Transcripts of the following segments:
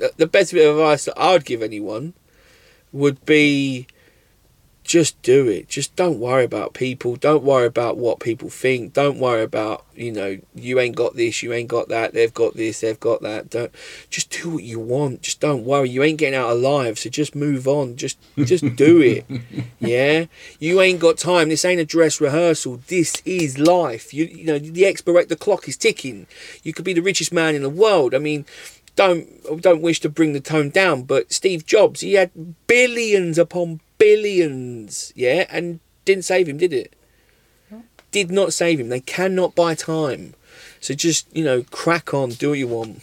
the- the best bit of advice that I would give anyone would be just do it. Just don't worry about people. Don't worry about what people think. Don't worry about, you know, you ain't got this, you ain't got that, they've got this, they've got that. Don't just do what you want. Just don't worry. You ain't getting out alive, so just move on. Just just do it. Yeah? You ain't got time. This ain't a dress rehearsal. This is life. You you know, the expirate the clock is ticking. You could be the richest man in the world. I mean, don't don't wish to bring the tone down, but Steve Jobs, he had billions upon billions, yeah, and didn't save him, did it? Did not save him. They cannot buy time. So just you know, crack on, do what you want.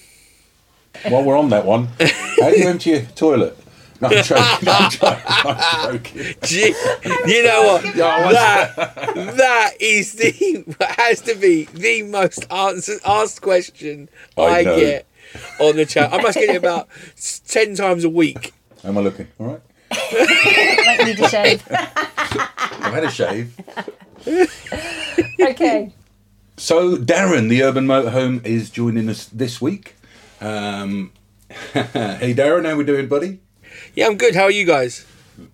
While we're on that one, how do you empty your toilet? No, I'm joking. I'm joking. I'm joking. Gee, you know what? That that is the has to be the most answer, asked question I I, get on the chat. I must get it about ten times a week. How am I looking? All right. Might need a shave. I've had a shave. Okay. So Darren, the Urban Motorhome, is joining us this week. Um, hey Darren, how are we doing, buddy? Yeah, I'm good. How are you guys?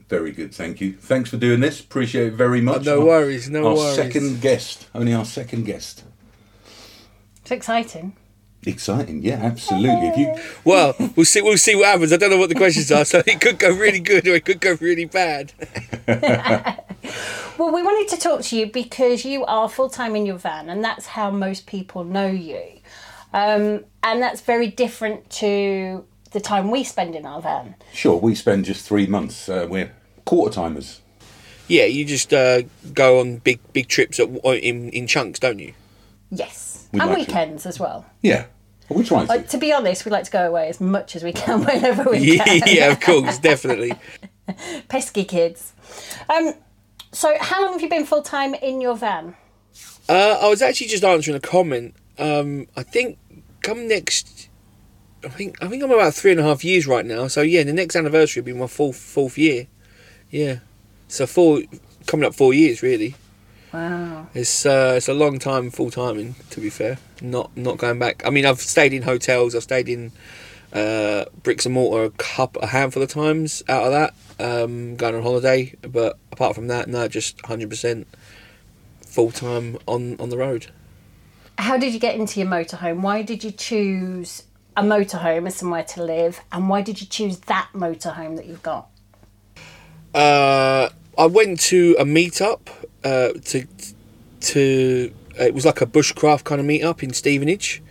Very good, thank you. Thanks for doing this. Appreciate it very much. no Our- worries, no worries. our second guest, only our second guest. It's exciting. Exciting, yeah, absolutely. If you Well, we'll see. We'll see what happens. I don't know what the questions are, so it could go really good or it could go really bad. Well, we wanted to talk to you because you are full time in your van, and that's how most people know you. Um, and that's very different to the time we spend in our van. sure, we spend just three months. Uh, we're quarter timers. Yeah, you just uh, go on big big trips at, in in chunks, don't you? Yes. We'd and like to. weekends as well. Yeah, we try to. Like, to be honest, we like to go away as much as we can whenever we Yeah, can. yeah, of course, definitely. Pesky kids. Um, so, how long have you been full time in your van? Uh, I was actually just answering a comment. Um, I think come next. I think I think I'm about three and a half years right now. So yeah, the next anniversary will be my fourth fourth year. Yeah, so four coming up four years really. Wow. It's uh, it's a long time full timing. To be fair, not not going back. I mean, I've stayed in hotels. I've stayed in uh, bricks and mortar a cup a handful of times out of that. Um, going on holiday, but apart from that, no, just hundred percent full time on on the road. How did you get into your motorhome? Why did you choose a motorhome as somewhere to live? And why did you choose that motorhome that you've got? Uh, I went to a meetup uh, to to it was like a bushcraft kind of meetup in Stevenage.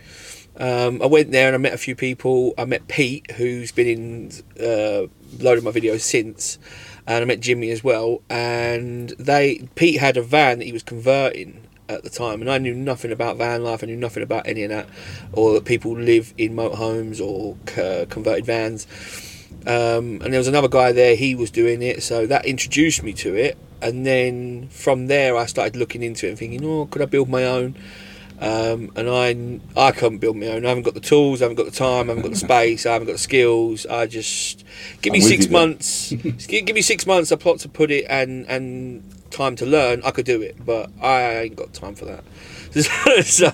Um, I went there and I met a few people. I met Pete, who's been in uh, my videos since, and I met Jimmy as well. And they Pete had a van that he was converting at the time, and I knew nothing about van life. I knew nothing about any of that, or that people live in motorhomes or uh, converted vans. Um, and there was another guy there. He was doing it, so that introduced me to it. And then from there, I started looking into it and thinking, oh, could I build my own? Um, and I I can't build my own. I haven't got the tools. I haven't got the time. I haven't got the space. I haven't got the skills. I just give me I'm six months. give, give me six months. A plot to put it and and time to learn. I could do it, but I ain't got time for that. so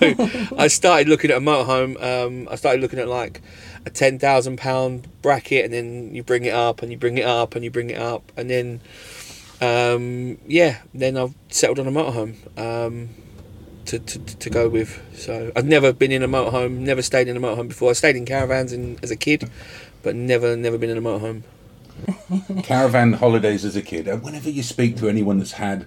I started looking at a motorhome. Um, I started looking at like a ten thousand pound bracket, and then you bring it up, and you bring it up, and you bring it up, and then um, yeah, then I've settled on a motorhome um, to, to to go with. So I've never been in a motorhome, never stayed in a motorhome before. I stayed in caravans in, as a kid, but never never been in a motorhome. caravan holidays as a kid. Whenever you speak to anyone that's had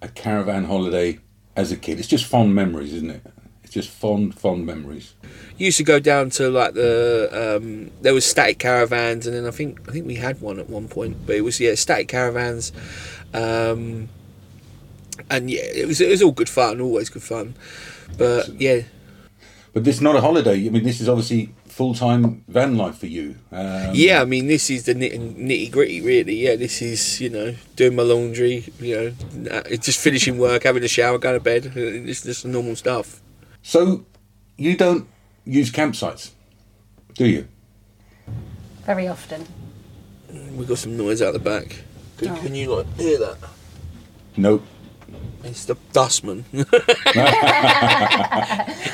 a caravan holiday as a kid, it's just fond memories, isn't it? It's just fond, fond memories. used to go down to like the um, there was static caravans and then I think I think we had one at one point but it was yeah static caravans um, and yeah it was it was all good fun always good fun but yeah But this is not a holiday. I mean, this is obviously full time van life for you. Um, yeah I mean this is the nitty, nitty gritty really yeah this is you know doing my laundry you know uh, just finishing work having a shower going to bed it's just normal stuff So you don't use campsites, do you? Very often. we got some noise out the back can, Oh. can you like hear that No. It's the dustman.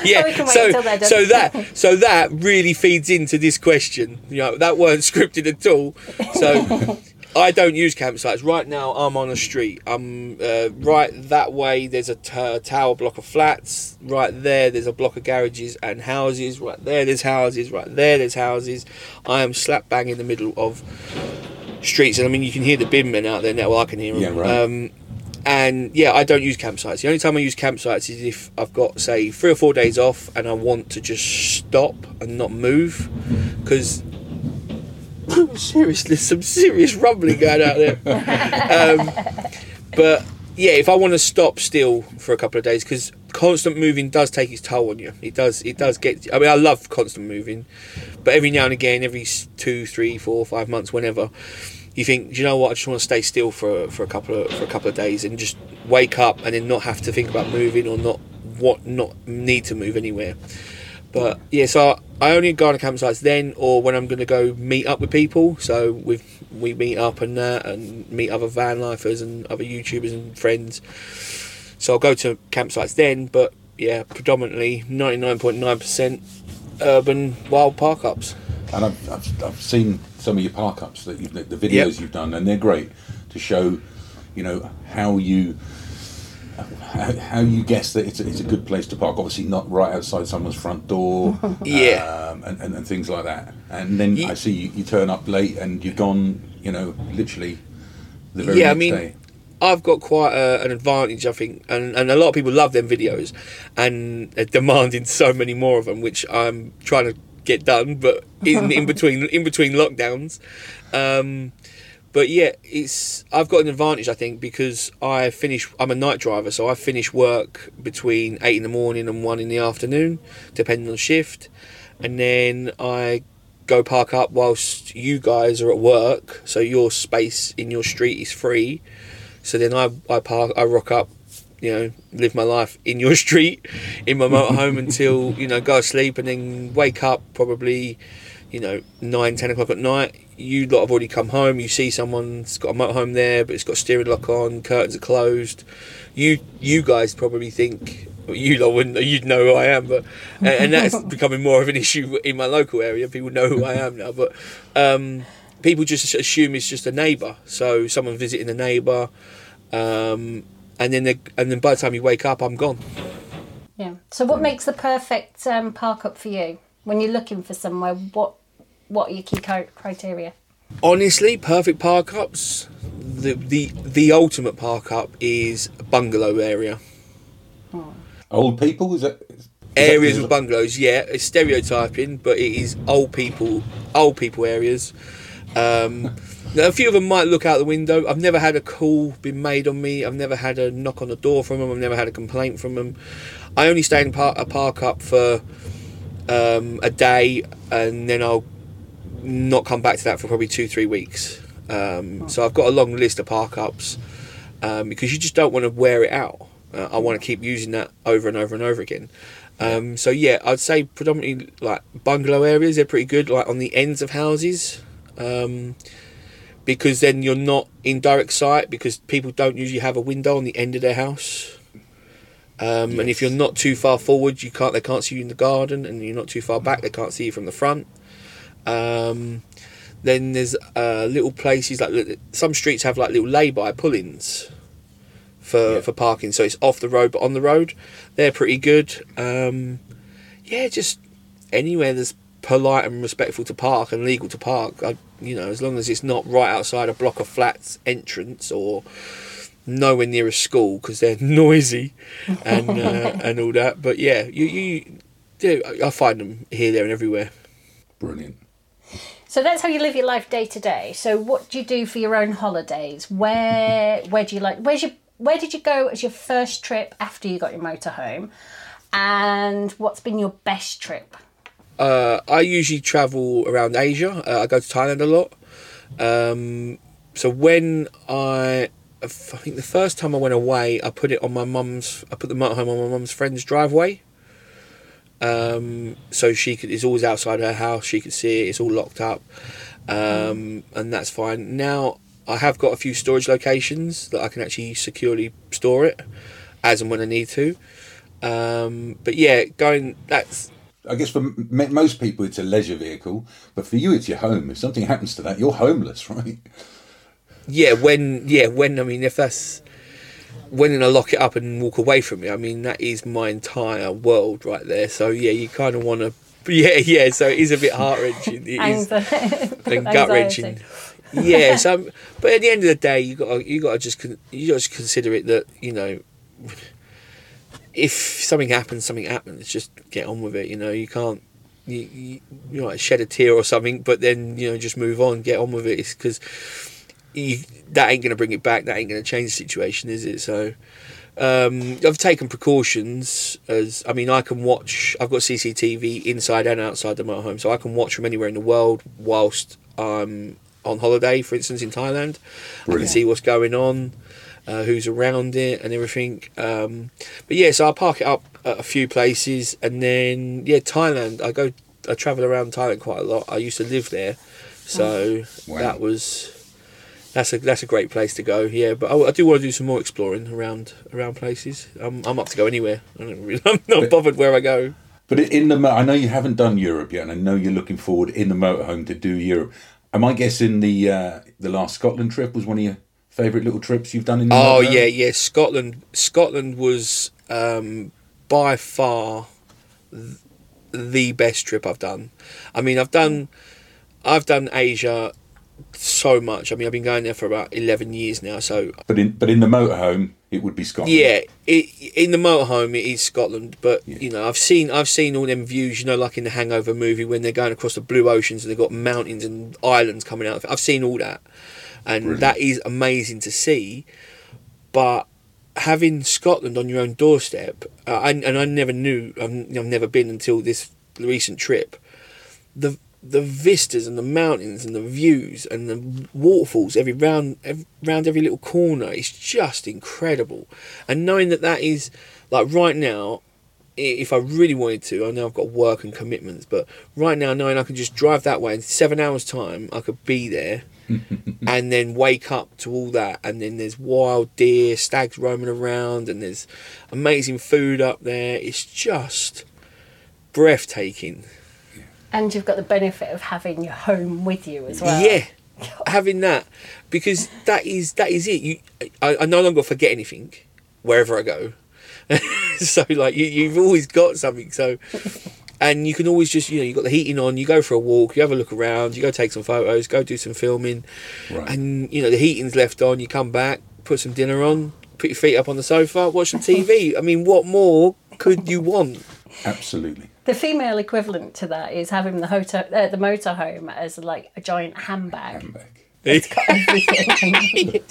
Yeah. we can wait so, until they're done. so that so that really feeds into this question. You know, that weren't scripted at all. So I don't use campsites. Right now, I'm on a street. I'm uh, right that way. There's a t- tower block of flats. Right there, there's a block of garages and houses. Right there, there's houses. Right there, there's houses. I am slap bang in the middle of streets, and I mean, you can hear the bin men out there now. Well, I can hear them. Yeah, right. Um, and yeah, I don't use campsites. The only time I use campsites is if I've got, say, three or four days off and I want to just stop and not move. Because, seriously, some serious rumbling going out there. um, but yeah, if I want to stop still for a couple of days, because constant moving does take its toll on you. It does. It does get. I mean, I love constant moving, but every now and again, every two, three, four, five months, whenever, you think, "Do you know what? I just want to stay still for for a couple of for a couple of days and just wake up and then not have to think about moving or not what not need to move anywhere. But yeah, so I only go on campsites then, or when I'm going to go meet up with people. So we we meet up and that, and meet other van lifers and other YouTubers and friends. So I'll go to campsites then, but yeah, predominantly 99.9% urban wild park ups. And I've, I've, I've seen some of your park ups that you've, the videos Yep. you've done, and they're great to show, you know, how you how, how you guess that it's a, it's a good place to park. Obviously, not right outside someone's front door, Yeah. um, and, and, and things like that. And then I see you, you turn up late and you're gone, you know, literally the very Yeah, I mean, day. I've got quite a, an advantage, I think, and, and a lot of people love them videos, and are demanding so many more of them, which I'm trying to get done, but in, in between in between lockdowns. Um, but yeah, it's I've got an advantage, I think, because I finish. I'm a night driver, so I finish work between eight in the morning and one in the afternoon, depending on shift, and then I go park up whilst you guys are at work. So your space in your street is free. So then I, I park, I rock up, you know, live my life in your street, in my motorhome until, you know, go to sleep and then wake up probably, you know, nine, ten o'clock at night. You lot have already come home, you see someone's got a motorhome there, but it's got steering lock on, curtains are closed. You you guys probably think, well, you lot wouldn't, you'd know who I am, but, and, and that's becoming more of an issue in my local area. People know who I am now, but, um, people just assume it's just a neighbour. So someone visiting a neighbour, um, and then they, and then by the time you wake up, I'm gone. Yeah. So, what makes the perfect um, park up for you when you're looking for somewhere? What What are your key criteria? Honestly, perfect park ups. The the the ultimate park up is a bungalow area. Old people is that is Areas is with bungalows, yeah, it's stereotyping, but it is old people, old people areas. Um, now, a few of them might look out the window. I've never had a call been made on me. I've never had a knock on the door from them. I've never had a complaint from them. I only stay in par- a park up for um, a day, and then I'll not come back to that for probably two, three weeks. Um, so I've got a long list of park ups um, because you just don't want to wear it out. Uh, I want to keep using that over and over and over again. Um, so yeah, I'd say predominantly like bungalow areas. They're pretty good, like on the ends of houses, um, because then you're not in direct sight because people don't usually have a window on the end of their house. Um, And if you're not too far forward, you can't. They can't see you in the garden, and you're not too far back. They can't see you from the front. Um, then there's uh, little places like some streets have like little lay-by pull-ins for Yeah. for parking, so it's off the road but on the road. They're pretty good. Um, yeah, just anywhere that's polite and respectful to park and legal to park. I, you know, as long as it's not right outside a block of flats entrance or nowhere near a school because they're noisy and uh, and all that. But yeah, you you do. I find them here, there, and everywhere. Brilliant. So that's how you live your life day to day. So what do you do for your own holidays? Where Where do you like? Where's your Where did you go as your first trip after you got your motorhome? And what's been your best trip? Uh, I usually travel around Asia. Uh, I go to Thailand a lot. Um, so when I, I think the first time I went away, I put it on my mum's. I put the motorhome on my mum's friend's driveway. Um, so she could. It's always outside her house. She could see it. It's all locked up, um, and that's fine. Now I have got a few storage locations that I can actually securely store it. as and when I need to. Um, but yeah, going that's I guess for m- m- most people it's a leisure vehicle, but for you it's your home. If something happens to that, you're homeless, right? yeah when yeah when I mean if that's when I lock it up and walk away from it, I mean that is my entire world right there. So yeah, you kind of want to. Yeah, yeah. So it is a bit heart wrenching. It is Anxi- and gut wrenching. anxiety. yeah. So, but at the end of the day, you got you got to just con- you got to consider it that you know if something happens, something happens. Just get on with it. You know, you can't. You, you, you know, like shed a tear or something, but then you know just move on, get on with it. Because that ain't going to bring it back. That ain't going to change the situation, is it? So um, I've taken precautions. As I mean, I can watch. I've got CCTV inside and outside the motorhome, so I can watch from anywhere in the world whilst I'm on holiday. For instance, in Thailand, I can see what's going on, uh, who's around it, and everything. Um, but yeah, so I park it up at a few places, and then yeah, Thailand. I go. I travel around Thailand quite a lot. I used to live there, so Wow. that was that's a that's a great place to go. Yeah, but I, I do want to do some more exploring around around places. I'm I'm up to go anywhere. I don't really, I'm not But- bothered where I go. But in the, I know you haven't done Europe yet, and I know you're looking forward in the motorhome to do Europe. Am I guessing the uh, the last Scotland trip was one of your favourite little trips you've done in? The Oh yeah, yeah. Scotland Scotland was um, by far th- the best trip I've done. I mean, I've done I've done Asia so much. I mean, I've been going there for about eleven years now. So But in but in the motorhome, it would be Scotland. Yeah, it, in the motorhome it is Scotland, but Yeah. you know I've seen I've seen all them views, you know, like in the Hangover movie when they're going across the blue oceans and they've got mountains and islands coming out. I've seen all that, and Brilliant. that is amazing to see. But having Scotland on your own doorstep, uh, I, and I never knew, I've, I've never been until this recent trip. The the vistas and the mountains and the views and the waterfalls every round every, round every little corner is just incredible and knowing that that is like right now if I really wanted to I know I've got work and commitments but right now knowing I can just drive that way in seven hours time I could be there and then wake up to all that and then there's wild deer stags roaming around and there's amazing food up there it's just breathtaking And you've got the benefit of having your home with you as well. yeah, having that because that is that is it. You, I, I no longer forget anything wherever I go. so like you, you've always got something. So and you can always just you know you've got the heating on. You go for a walk. You have a look around. You go take some photos. Go do some filming. Right. And you know the heating's left on. You come back, put some dinner on, put your feet up on the sofa, watch some TV. I mean, what more could you want? Absolutely. The female equivalent to that is having the hotel, uh, the motorhome as like a giant handbag. Handbag. It's got everything.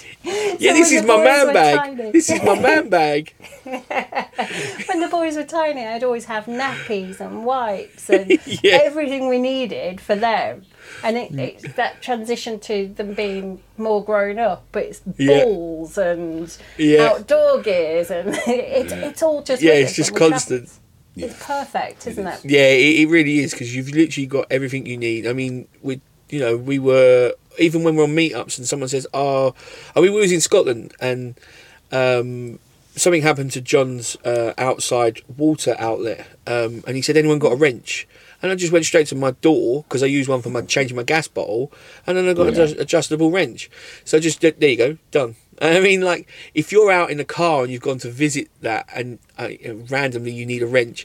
yeah, this is the my boys man bag. This is my man bag. when the boys were tiny, I'd always have nappies and wipes and Yeah. everything we needed for them. And it, mm. it's that transition to them being more grown up. But it's Yeah. balls and Yeah. outdoor gears, and it's Yeah. it's all just Yeah, it's just constant. It's perfect, isn't it? Yeah, it, it really is because you've literally got everything you need. I mean, we, you know, we were even when we're on meetups and someone says, "Oh, I mean, we was in Scotland and um, something happened to John's uh, outside water outlet, um, and he said, anyone got a wrench?" And I just went straight to my door because I use one for my changing my gas bottle, and then I got an Brilliant. adjust- adjustable wrench. So just there you go, done. I mean, like if you're out in a car and you've gone to visit that, and uh, randomly you need a wrench,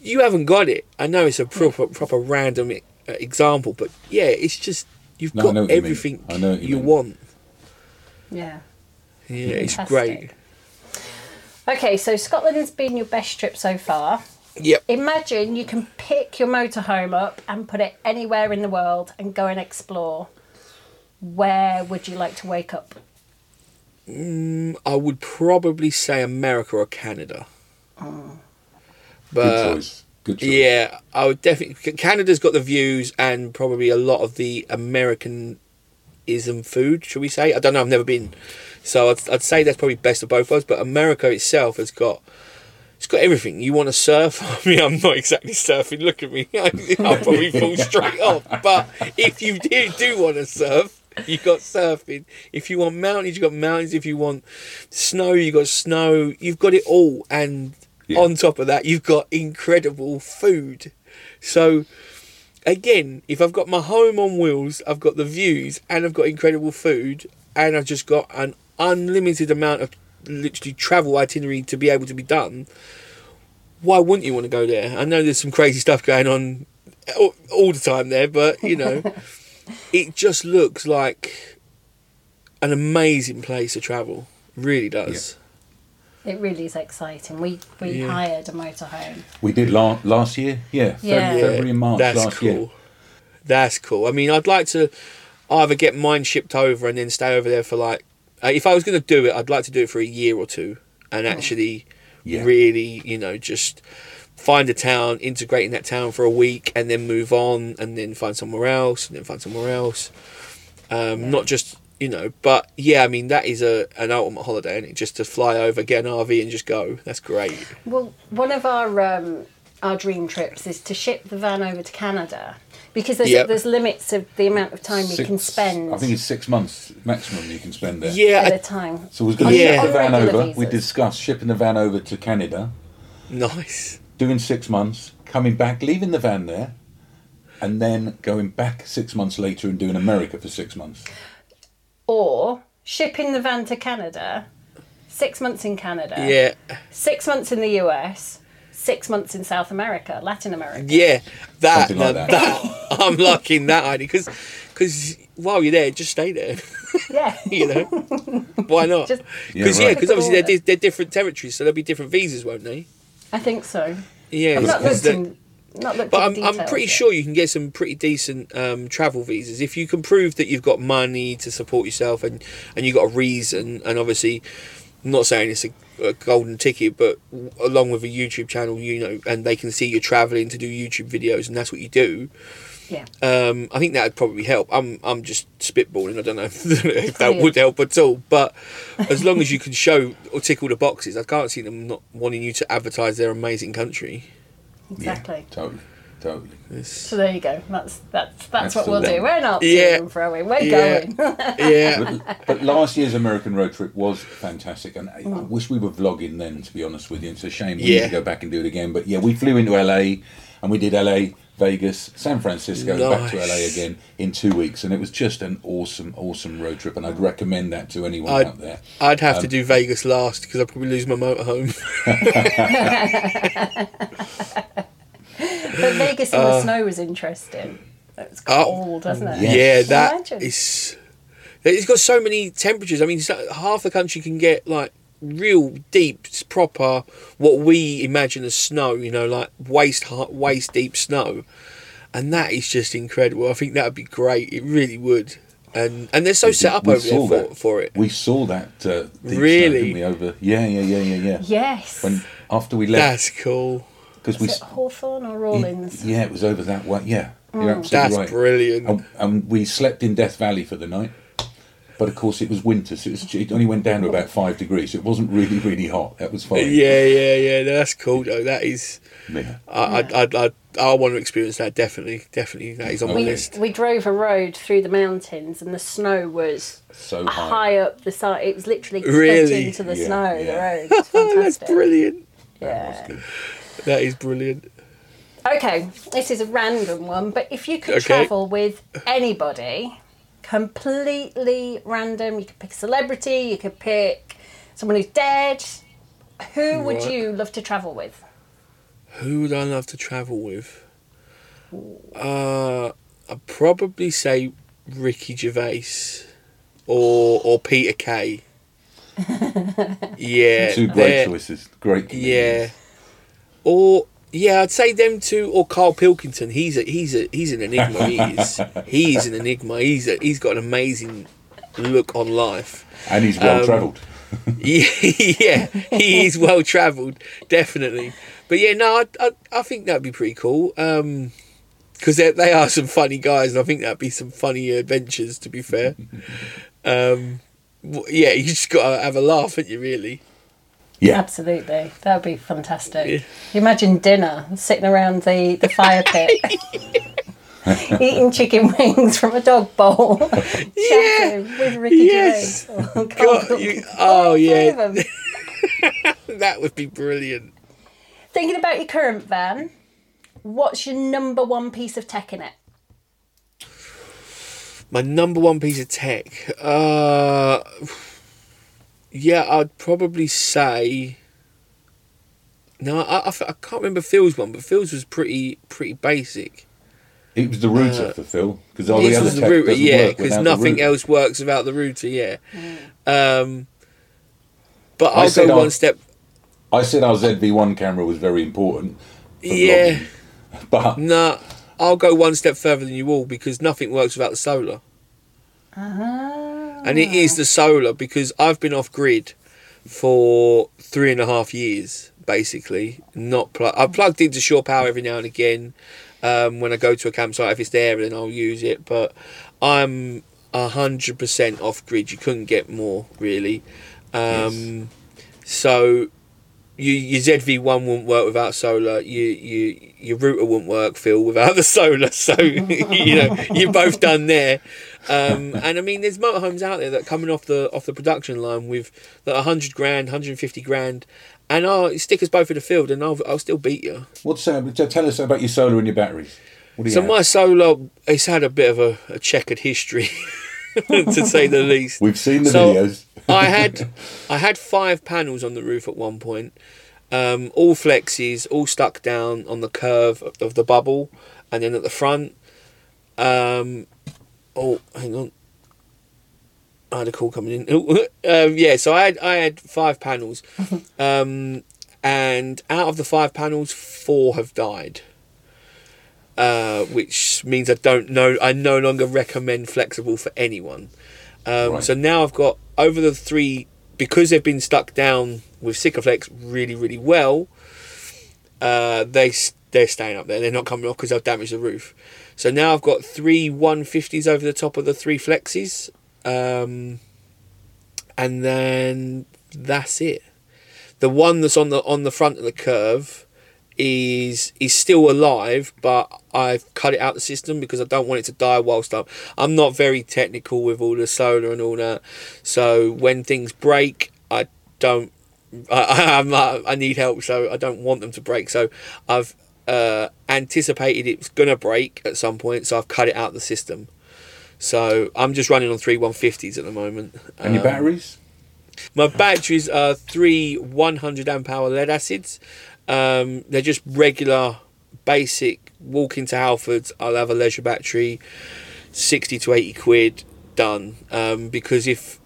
you haven't got it. I know it's a proper proper random uh, example, but yeah, it's just you've No, I know got what you everything I know you you want. Yeah. Yeah, it's Fantastic. great. Okay, so Scotland has been your best trip so far. Yep. Imagine you can pick your motorhome up and put it anywhere in the world and go and explore. Where would you like to wake up? Mm, I would probably say America or Canada. Oh. Good But choice. Good choice. yeah, I would definitely. Canada's got the views and probably a lot of the Americanism food. Should we say? I don't know. I've never been, so I'd, I'd say that's probably best of both worlds. But America itself has got. It's got everything. You want to surf? I mean, I'm not exactly surfing. Look at me. I'll probably fall straight off. But if you do, do want to surf, you've got surfing. If you want mountains, you've got mountains. If you want snow, you've got snow. You've got it all, and Yeah. on top of that, you've got incredible food. So again, if I've got my home on wheels, I've got the views, and I've got incredible food, and I've just got an unlimited amount of literally travel itinerary to be able to be done. Why wouldn't you want to go there? I know there's some crazy stuff going on all, all the time there, but you know, it just looks like an amazing place to travel. Really does. It really is exciting. We we Yeah. hired a motorhome. We did la- last year, yeah, Yeah. February and March that's last cool. year. That's cool. I mean, I'd like to either get mine shipped over and then stay over there for like. Uh, if I was going to do it, I'd like to do it for a year or two and actually Yeah. really, you know, just find a town, integrate in that town for a week, and then move on, and then find somewhere else, and then find somewhere else. Um, Not just you know, but yeah, I mean that is a an ultimate holiday, and it just to fly over, get an RV, and just go. That's great. Well, one of our um, our dream trips is to ship the van over to Canada because there's Yep. there's limits of the amount of time we Six- can spend I think it's six months maximum you can spend there. Yeah, at I- a time. So we're going to Yeah. ship the van On regular over. We visas. discussed shipping the van over to Canada, nice. doing six months, coming back, leaving the van there, and then going back six months later and doing America for six months. Or shipping the van to Canada, six months in Canada, Yeah, six months in the US, six months in South America, Latin America. yeah. That, Something like now that. I'm liking that idea because because while you're there, just stay there. Yeah. you know, why not? Because Yeah, yeah, right. because obviously they're, di- they're different territories, so there'll be different visas, won't they? I think so. Yeah, I've not looked, in, not looked but I'm, I'm pretty sure you can get some pretty decent um, travel visas if you can prove that you've got money to support yourself and and you've got a reason. And obviously, I'm not saying it's a, a golden ticket, but along with a YouTube channel, you know, and they can see you're traveling to do YouTube videos, and that's what you do. Yeah. Um, I think that would probably help. I'm I'm just spitballing. I don't know if that would help at all. But as long as you can show or tick all the boxes, I can't see them not wanting you to advertise their amazing country. Exactly. Yeah, totally, totally. It's- So there you go. That's that's that's, That's what we'll one. do. We're not Yeah. doing throwing. We're Yeah. going. yeah, But, but last year's American road trip was fantastic, and I, I Mm. wish we were vlogging then. To be honest with you, it's a shame we Yeah. need to go back and do it again. But yeah, we flew into LA, and we did LA, Vegas, San Francisco, back to LA again in two weeks, and it was just an awesome, awesome road trip. And I'd recommend that to anyone I'd- out there. I'd have Um, to do Vegas last because I'd probably lose my motorhome. but Vegas in the snow was interesting. It was Uh, cold, wasn't it? Yes. yeah, that Imagine. is. It's got so many temperatures. I mean, half the country can get like real deep, proper what we imagine as snow. You know, like waist high, waist deep snow, and that is just incredible. I think that would be great. It really would. And and they're so We set did- up over there for, that. for it. We saw that uh, deep snow, Really? didn't we, over yeah, yeah, yeah, yeah, yeah. Yes. When after we left, That's cool. because we was it Hawthorne or Rawlins? yeah, it was over that way. Yeah, Mm. you're absolutely That's right. brilliant. And, and we slept in Death Valley for the night. But of course, it was winter, so it, was, it only went down to about five degrees. So it wasn't really, really hot. That was fine. Yeah, yeah, yeah. That's cool though. That is. Yeah. I, I, I, I, I want to experience that. Definitely, definitely. That is on my We, list. we drove a road through the mountains and the snow was So high. high up the side. It was literally cut Really? into the Yeah, snow, yeah. the road. It's Oh, that's brilliant. Yeah. Good. That is brilliant. Okay, this is a random one, but if you could Okay. travel with anybody, completely random, you could pick a celebrity, you could pick someone who's dead. Who would Right. you love to travel with? Who would I love to travel with? Uh, I'd probably say Ricky Gervais or or Peter Kay. yeah, Two great they're- choices. Great. Yeah, or yeah, I'd say them two or Carl Pilkington. He's a he's a he's an enigma. He is. He's an enigma. He's a, he's got an amazing look on life. And he's well Um, travelled. yeah, yeah, he is well travelled, definitely. But yeah, no, I, I, I think that'd be pretty cool. Um, because they they are some funny guys, and I think that'd be some funny adventures. To be fair, um, yeah, you just gotta have a laugh, haven't you? Really? Yeah. Absolutely, that would be fantastic. Yeah. Imagine dinner sitting around the, the fire pit. eating chicken wings from a dog bowl. Chatting with Ricky Yes. Oh, God. you- oh, yeah. that would be brilliant. Thinking about your current van, what's your number one piece of tech in it? My number one piece of tech. Uh, yeah, I'd probably say. No, I I can't remember Phil's one, but Phil's was pretty pretty basic. It was the router for Phil because all the His other was the tech router, doesn't yeah, because nothing else works without the router, yeah. Um, but I I'll said go I'll- one step. I said our ZV1 camera was very important. for Yeah, vlogging, but no, I'll go one step further than you all because nothing works without the solar. Ah. And it is the solar because I've been off grid for three and a half years, basically. Not plug. I plugged into shore power every now and again um, when I go to a campsite. If it's there, then I'll use it. But I'm hundred percent off grid. You couldn't get more really. Um, So. You, your ZV one wouldn't work without solar. You, you, your router wouldn't work, Phil, without the solar. So you know you're both done there. Um, and I mean, there's motorhomes out there that are coming off the off the production line with that 100 grand, 150 grand, and I'll stick us both in the field, and I'll I'll still beat you. what's uh, tell us about your solar and your batteries? What do you So have? my solar, it's had a bit of a, a checkered history, to say the least. We've seen the So, videos. I had I had five panels on the roof at one point, um, all flexes, all stuck down on the curve of- of the bubble, and then at the front. Um, oh, hang on. I had a call coming in. um, yeah, so I had I had five panels, um, and out of the five panels, four have died. Uh, which means I don't know. I no longer recommend flexible for anyone. Um, Right. So now I've got over the three because they've been stuck down with Sikaflex really, really well. Uh, they they're staying up there. They're not coming off because I've damaged the roof. So now I've got three 150s over the top of the three flexes, um, and then that's it. The one that's on the on the front of the curve is is still alive, but I've cut it out the system because I don't want it to die whilst I'm. I'm not very technical with all the solar and all that, so when things break, I don't. I, I'm, I need help, so I don't want them to break. So I've uh, anticipated it's gonna break at some point, so I've cut it out the system. So I'm just running on three 150s at the moment. And your Um, batteries? my batteries are three 100 amp hour lead acids. Um, they're just regular, basic. Walk into Halfords, I'll have a leisure battery, 60 to 80 quid, done. Um, because if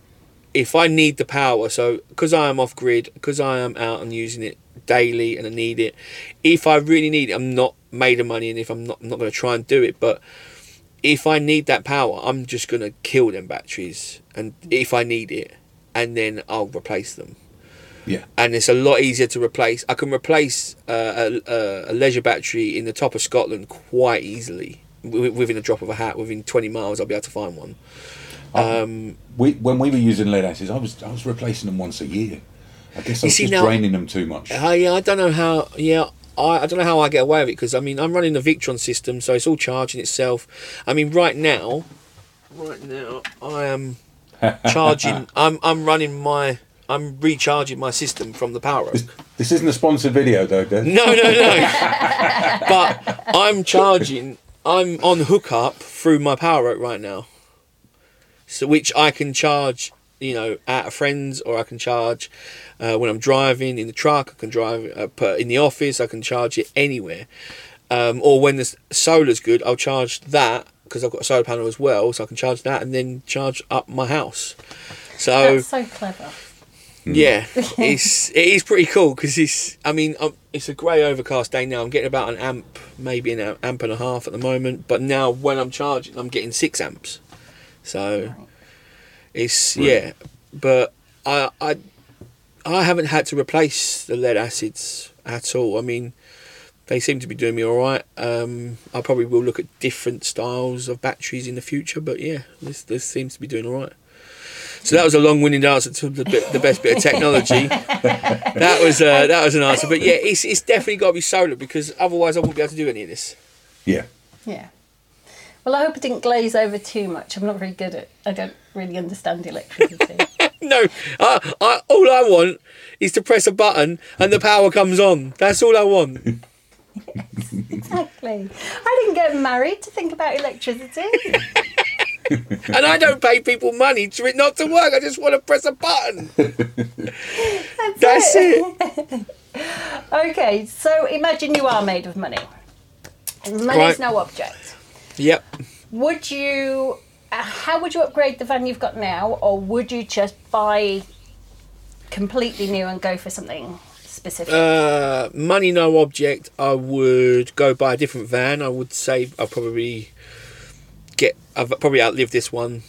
if I need the power, so because I am off grid, because I am out and using it daily and I need it, if I really need it, I'm not made of money, and if I'm not, I'm not going to try and do it, but if I need that power, I'm just going to kill them batteries, and if I need it, and then I'll replace them. Yeah. And it's a lot easier to replace. I can replace uh, a, a, a leisure battery in the top of Scotland quite easily. Wi- Within a drop of a hat, within 20 miles, I'll be able to find one. Um, We, when we were using lead acids, I was I was replacing them once a year. I guess I You see, just now- draining them too much. Uh, yeah, I don't know how. Yeah, I, I don't know how I get away with it because I mean I'm running the Victron system, so it's all charging itself. I mean, right now, right now I am charging. I'm I'm running my. I'm recharging my system from the PowerOak. This isn't a sponsored video, though, Des. No, no, no. but I'm charging. I'm on hookup through my PowerOak right now. So which I can charge, you know, at a friend's, or I can charge uh, when I'm driving in the truck. I can drive uh, in the office. I can charge it anywhere. Um, or when the solar's good, I'll charge that because I've got a solar panel as well, so I can charge that and then charge up my house. So That's so clever. yeah, it's it is pretty cool because it's. I mean, um, it's a grey overcast day now. I'm getting about an amp, maybe an amp and a half at the moment. But now when I'm charging, I'm getting six amps. So it's yeah, but I I I haven't had to replace the lead acids at all. I mean, they seem to be doing me all right. Um, I probably will look at different styles of batteries in the future, but yeah, this this seems to be doing all right. So that was a long-winded answer to the, bit, the best bit of technology. that was uh, that was an answer, but yeah, it's it's definitely got to be solar because otherwise I wouldn't be able to do any of this. Yeah. Yeah. Well, I hope it didn't glaze over too much. I'm not very good at. I don't really understand electricity. No, I, I, all I want is to press a button and the power comes on. That's all I want. exactly. I didn't get married to think about electricity. and I don't pay people money to it not to work. I just want to press a button. That's, That's it. Okay, so imagine you are made of money. Money Right. is no object. Yep. Would you? Uh, how would you upgrade the van you've got now, or would you just buy completely new and go for something specific? Uh, money no object. I would go buy a different van. I would say I'll probably get. I've probably outlived this one.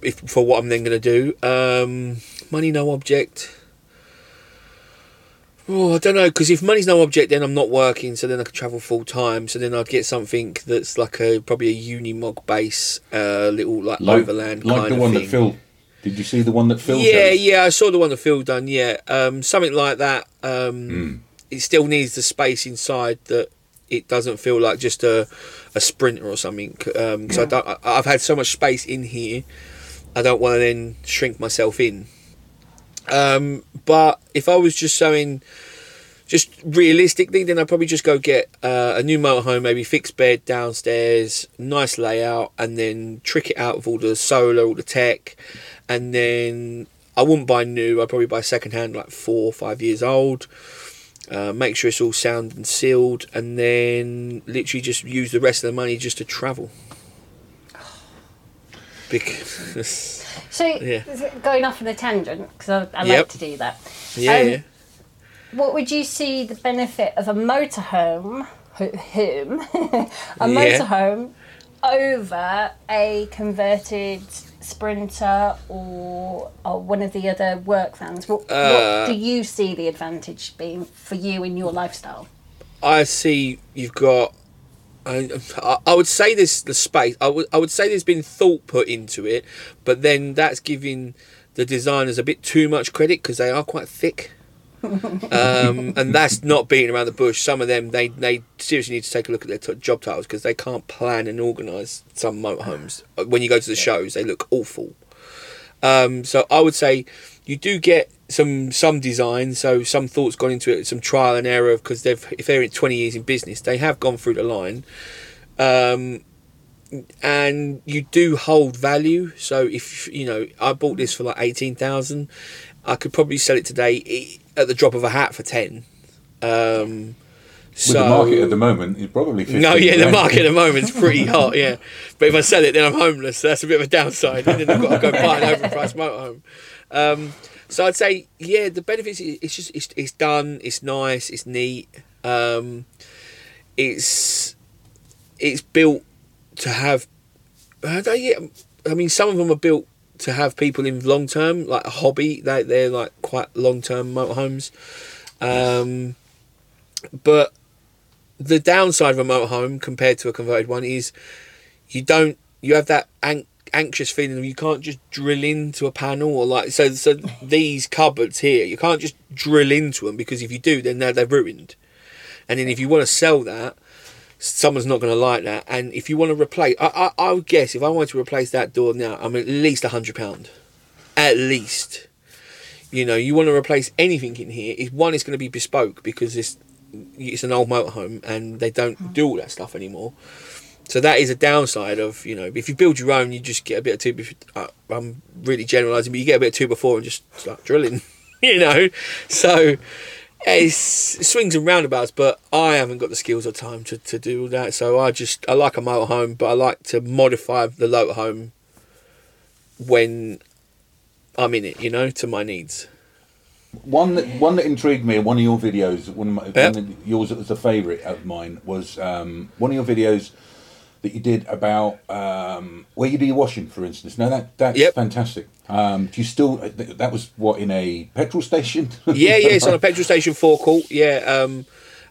If for what I'm then going to do. Um, money no object. Oh, I don't know because if money's no object, then I'm not working, so then I could travel full time. So then I'd get something that's like a probably a Unimog base, uh, little like, Like, overland like kind the one thing. that Phil. Did you see the one that Phil? Yeah, yeah, I saw the one that Phil done. Yeah, um, something like that. Um, Hmm. It still needs the space inside that it doesn't feel like just a a sprinter or something. Because I don't, I, I've had so much space in here, I don't want to then shrink myself in. Um, but if I was just showing, just realistically, then I'd probably just go get uh, a new motorhome, maybe fixed bed downstairs, nice layout, and then trick it out with all the solar, all the tech, and then I wouldn't buy new. I'd probably buy second hand, like four or five years old. Uh, make sure it's all sound and sealed, and then literally just use the rest of the money just to travel. Because so, yeah. going off on a tangent because I, I like to do that. yeah, Um, yeah. What would you see the benefit of a motorhome, ho- home, a motorhome, over a converted Sprinter or or one of the other work vans? What, Uh, what do you see the advantage being for you in your lifestyle? I see you've got. I, I- I would say this the space. I would I would say there's been thought put into it, but then that's giving the designers a bit too much credit because they are quite thick. um, and that's not beating around the bush. Some of them, they, they seriously need to take a look at their t- job titles because they can't plan and organise some motorhomes. Uh, When you go to the shows, they look awful. Um, so I would say you do get some some design, so some thoughts gone into it, some trial and error because they've if they're in twenty years in business, they have gone through the line. Um, and you do hold value. So if you know, I bought this for like eighteen thousand, I could probably sell it today at the drop of a hat for ten. Um, With so the market at the moment, it's probably 15 no, yeah, the market at the moment is pretty hot, yeah. But if I sell it, then I'm homeless. So that's a bit of a downside. And then I've got to go buy an overpriced motorhome. Um, so I'd say, yeah, the benefits. It's just it's, it's done. It's nice. It's neat. Um, it's it's built to have. I I mean, some of them are built to have people in long term, like a hobby. They they're like quite long term motorhomes. Um, but the downside of a motorhome compared to a converted one is you don't you have that an- anxious feeling you can't just drill into a panel or like so so these cupboards here you can't just drill into them because if you do then they're, they're ruined. And then if you want to sell that someone's not going to like that. And if you want to replace I, I, I would guess if I wanted to replace that door now I'm at least a hundred pound. At least. You know you want to replace anything in here is one is going to be bespoke because it's it's an old motorhome and they don't mm. do all that stuff anymore. So that is a downside of you know if you build your own, you just get a bit of two. bef- uh, I'm really generalising, but you get a bit of two by four and just start drilling, you know. So it's it swings and roundabouts, but I haven't got the skills or time to, to do all that. So I just I like a motorhome, but I like to modify the motorhome when I'm in it, you know, to my needs. One that one that intrigued me, in one of your videos, one of my, Yeah. one of yours that was a favourite of mine was um, one of your videos that you did about um, where you do your washing, for instance. Now that that's Yep. fantastic. Um, do you still? That was what in a petrol station. yeah, yeah, it's on a petrol station forecourt. Yeah, um,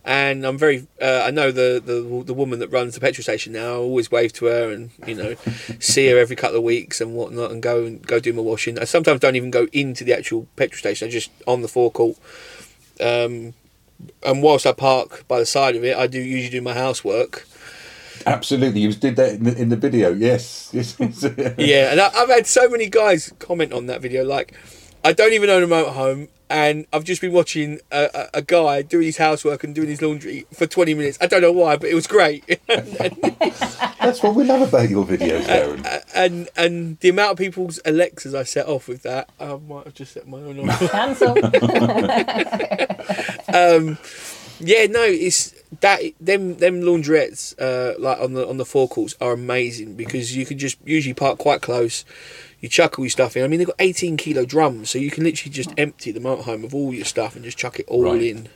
and I'm very. Uh, I know the, the the woman that runs the petrol station now. I always wave to her and you know see her every couple of weeks and whatnot, and go and go do my washing. I sometimes don't even go into the actual petrol station. I just on the forecourt. Um, and whilst I park by the side of it, I do usually do my housework. Absolutely, you did that in the, in the video. Yes, yes. yes. Yeah, and I, I've had so many guys comment on that video. Like, I don't even own a motorhome, and I've just been watching a, a, a guy doing his housework and doing his laundry for 20 minutes. I don't know why, but it was great. That's what we love about your videos, Darren. Uh, and and the amount of people's Alexas I set off with that, I might have just set my own off. Cancel. Um, yeah, no, it's that them them laundrettes uh, like on the on the forecourts are amazing because you can just usually park quite close. You chuck all your stuff in. I mean, they've got 18 kilo drums, so you can literally just empty the motorhome of all your stuff and just chuck it all Right. in.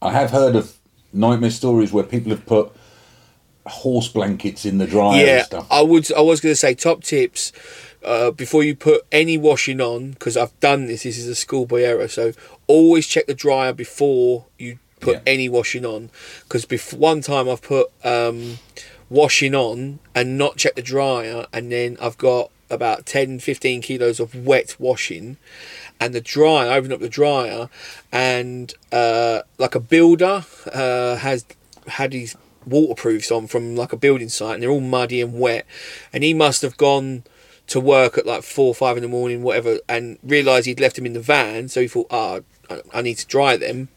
I have heard of nightmare stories where people have put horse blankets in the dryer and yeah, stuff. I would. I was going to say top tips uh, before you put any washing on because I've done this. This is a schoolboy error. So always check the dryer before you put Yeah. any washing on. Because bef- one time I've put um, washing on and not checked the dryer, and then I've got about 10, 15 kilos of wet washing. And the dryer, I opened up the dryer, and uh, like a builder uh, has had his waterproofs on from like a building site, and they're all muddy and wet. And he must have gone to work at like four or five in the morning, whatever, and realised he'd left them in the van. So he thought, ah, I, I need to dry them.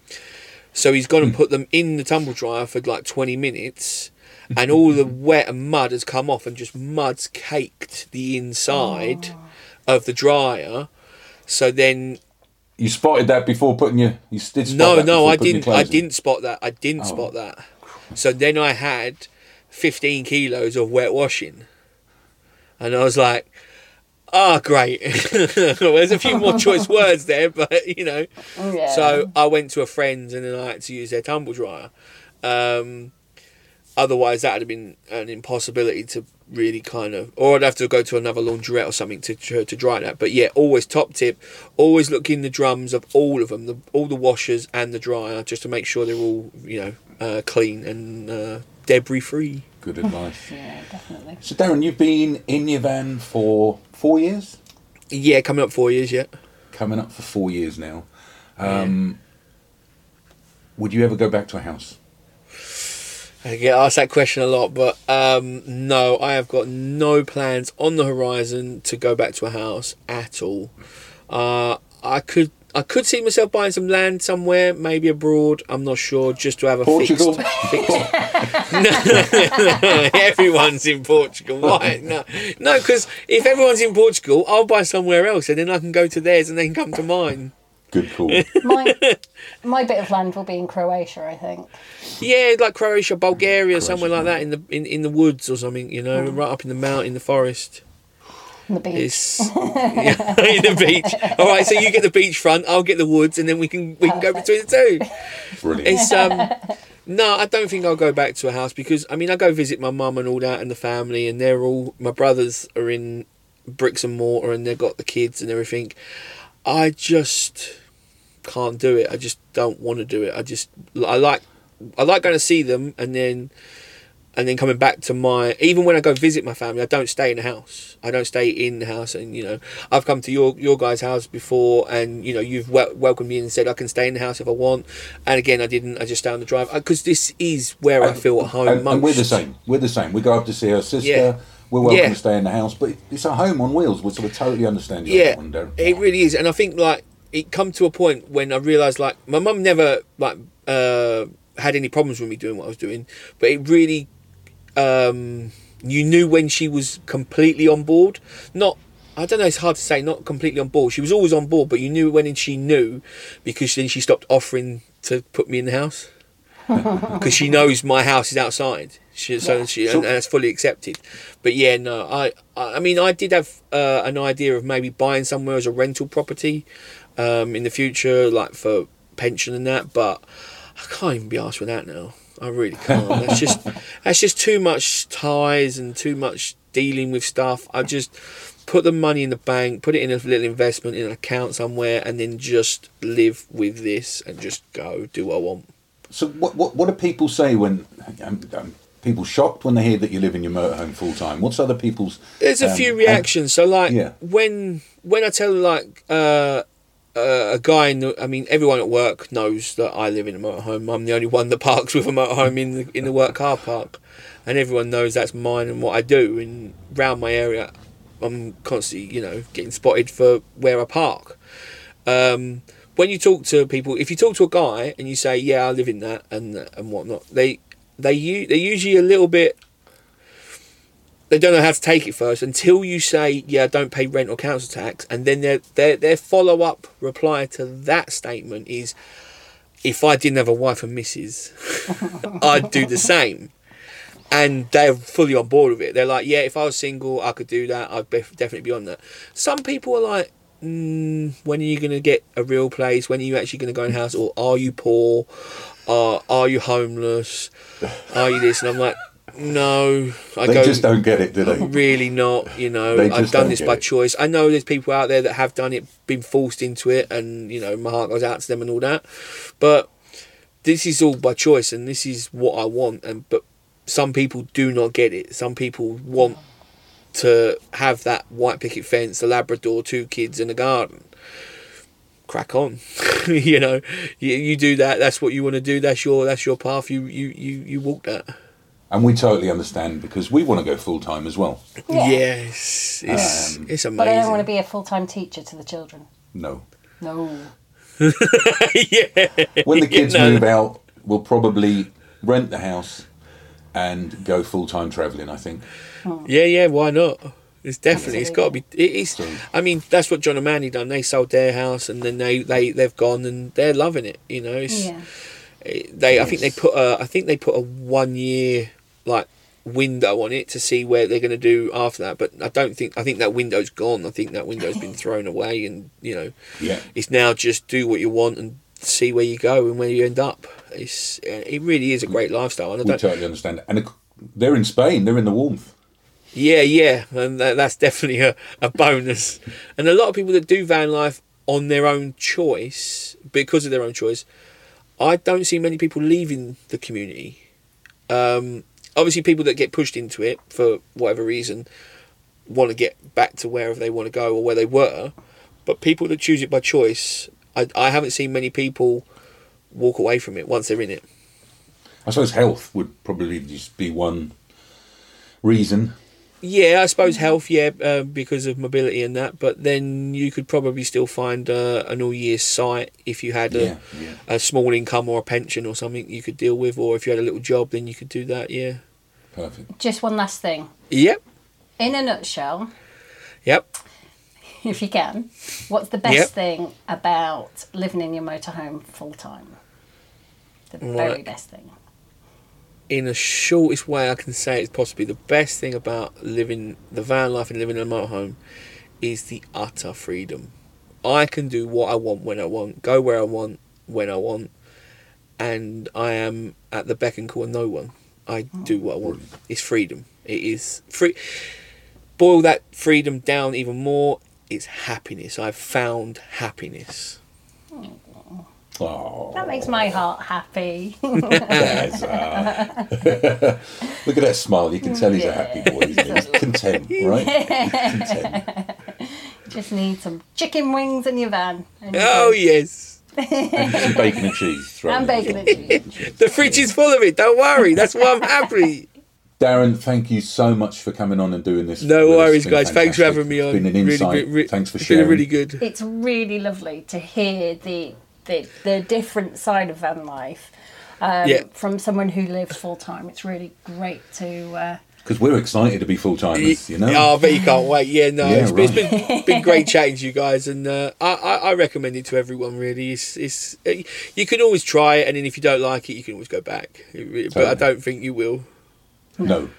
So he's gone and hmm. put them in the tumble dryer for like 20 minutes, and all the wet and mud has come off, and just mud's caked the inside of the dryer. So then You spotted that before putting your. You did spot no, no, I didn't. I didn't spot that. I didn't Oh. spot that. So then I had 15 kilos of wet washing, and I was like, "Ah, great." well, there's a few more choice words there, but you know. Yeah. So I went to a friend's, and then I had to use their tumble dryer. Um, otherwise, that would have been an impossibility to really kind of, or I'd have to go to another laundrette or something to to, to dry that. But yeah, always top tip: always look in the drums of all of them, the, all the washers and the dryer, just to make sure they're all you know uh, clean and uh, debris free. Good advice. yeah, definitely. So, Darren, you've been in your van for four years? Yeah, coming up four years yet. Coming up for four years now. Um, Would you ever go back to a house? I get asked that question a lot, but um, no, I have got no plans on the horizon to go back to a house at all. Uh, I could, I could see myself buying some land somewhere, maybe abroad. I'm not sure, just to have a Portugal? fixed. fixed. no, everyone's in Portugal. Why? No, no, because if everyone's in Portugal, I'll buy somewhere else, and then I can go to theirs and then come to mine. Good call. My, my bit of land will be in Croatia, I think. Yeah, like Croatia, Bulgaria, somewhere like that in the in, in the woods or something. You know, hmm. right up in the mountain, in the forest. On the beach. It's yeah, in the beach. All right, so you get the beachfront, I'll get the woods, and then we can we can go between the two. Brilliant. It's um. No, I don't think I'll go back to a house because I mean I go visit my mum and all that and the family and they're all my brothers are in bricks and mortar and they've got the kids and everything. I just can't do it. I just don't want to do it. I just I like I like going to see them and then and then coming back to my even when I go visit my family, I don't stay in the house. I don't stay in the house, and you know, I've come to your your guys' house before, and you know, you've wel- welcomed me and said I can stay in the house if I want. And again, I didn't. I just stay on the drive because this is where I feel at home and, and we're the same. We're the same. We go up to see our sister. Yeah. We're welcome Yeah. to stay in the house, but it's a home on wheels, we totally understand you Yeah, one, it really is, and I think like it come to a point when I realised like my mum never like uh, had any problems with me doing what I was doing, but it really um, you knew when she was completely on board. Not I don't know. It's hard to say. Not completely on board. She was always on board, but you knew when she knew because then she stopped offering to put me in the house because she knows my house is outside. She, so Yeah. she So- and that's fully accepted. But yeah, no, I I I mean I did have uh, an idea of maybe buying somewhere as a rental property um, in the future, like for pension and that. But I can't even be asked for that now. I really can't. That's just that's just too much ties and too much dealing with stuff. I just put the money in the bank, put it in a little investment in an account somewhere, and then just live with this and just go do what I want. So, what, what what do people say when um, um, people shocked when they hear that you live in your motorhome full time? What's other people's? There's a um, few reactions. So like Yeah. when when I tell like uh, uh, a guy in the, I mean everyone at work knows that I live in a motorhome. I'm the only one that parks with a motorhome in the in the work car park. and everyone knows that's mine and what I do. And round my area, I'm constantly, you know, getting spotted for where I park. Um, when you talk to people, if you talk to a guy and you say, "Yeah, I live in that," and and whatnot, they they they're usually a little bit. They don't know how to take it first until you say, "Yeah, don't pay rent or council tax," and then their their their follow up reply to that statement is, "If I didn't have a wife and missus, I'd do the same." And they're fully on board with it. They're like, "Yeah, if I was single, I could do that. I'd be, definitely be on that." Some people are like, mm, when are you going to get a real place? When are you actually going to go in house? Or are you poor? Are are you homeless? Are you this? And I'm like, no. I They go, just don't get it, do they? really not. You know, I've done this by it. choice. I know there's people out there that have done it, been forced into it, and you know, my heart goes out to them and all that. But this is all by choice, and this is what I want. And but some people do not get it. Some people want to have that white picket fence, a Labrador, two kids, and a garden. Crack on, you know. You, you do that. That's what you want to do. That's your that's your path. You you you you walk that. And we totally understand because we want to go full time as well. Yeah. Yes, it's Um, it's amazing. But I don't want to be a full time teacher to the children. No. No. yeah. When the kids No. move out, we'll probably rent the house and go full time travelling, I think. Yeah, yeah, why not? It's definitely, it's got to be. It is. So- I mean, that's what John and Manny done. They sold their house, and then they they they've gone, and they're loving it. You know, it's, Yeah. it- they. I think they put a. I think they put a one year like window on it to see where they're going to do after that. But I don't think. I think that window's gone. I think that window's been thrown away, and you know, Yeah. it's now just do what you want and see where you go and where you end up. It's. It really is a great lifestyle, and I We totally understand. And they're in Spain, they're in the warmth. Yeah, yeah, and that, that's definitely a, a bonus. And a lot of people that do van life on their own choice, because of their own choice, I don't see many people leaving the community. Um, obviously, people that get pushed into it for whatever reason want to get back to wherever they want to go or where they were. But people that choose it by choice, I, I haven't seen many people walk away from it once they're in it. I suppose health would probably just be one reason. Yeah, I suppose health, yeah, uh, because of mobility and that. But then you could probably still find uh, an all year site if you had a, Yeah, yeah. a small income or a pension or something you could deal with, or if you had a little job, then you could do that. Yeah. Perfect. Just one last thing. Yep. In a nutshell, Yep. if you can, what's the best Yep. thing about living in your motorhome full time? The very best thing. In the shortest way I can say it's possibly the best thing about living the van life and living in a motorhome is the utter freedom. I can do what I want when I want, go where I want when I want, and I am at the beck and call of no one. I oh, do what I want. It's freedom. It is free. Boil that freedom down even more. It's happiness. I've found happiness. Oh, That makes my heart happy. that's, uh, look at that smile. You can tell he's a happy boy. He? He's content, right? content. Just need some chicken wings in your van. And Oh good. yes, And some bacon and cheese. thrown And bacon and cheese. the fridge is full of it. Don't worry. That's why I'm happy. Darren, thank you so much for coming on and doing this. No worries, It's been guys. Thanks for having me on. It's been an Really insight. good- re- Thanks for it's sharing. been really good. It's really lovely to hear the the, the different side of van life um, Yeah. from someone who lives full time. It's really great to. Uh, Because we're excited to be full timers, you know? Oh, I bet you can't wait. Yeah, no, Yeah, it's, it's been been great chatting to you guys, and uh, I, I I recommend it to everyone. Really, it's it's uh, you can always try it, and then if you don't like it, you can always go back. But I don't think you will. No,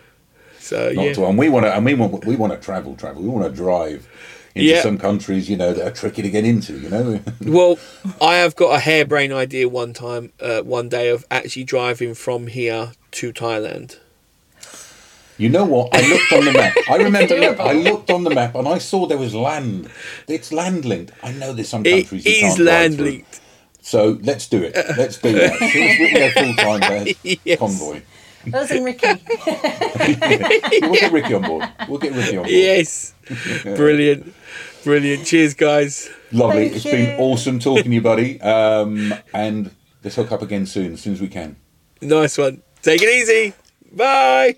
So not yeah, at. And we want to, and we want, we want to travel, travel. We want to drive into Yeah. some countries, you know, that are tricky to get into, you know? Well, I have got a harebrained idea one time, uh, one day of actually driving from here to Thailand. You know what? I looked on the map. I remember. Look, I looked on the map and I saw there was land. It's land linked. I know there's some It countries you is can't drive land through. linked. So let's do it. Let's do that. As soon we can go full time Yes. convoy. us and Ricky. We'll get Ricky on board. We'll get Ricky on board. Yes, brilliant, brilliant. Cheers, guys. Lovely. Thank It's been awesome talking to you, buddy. Um, and let's hook up again soon, as soon as we can. Nice one. Take it easy. Bye.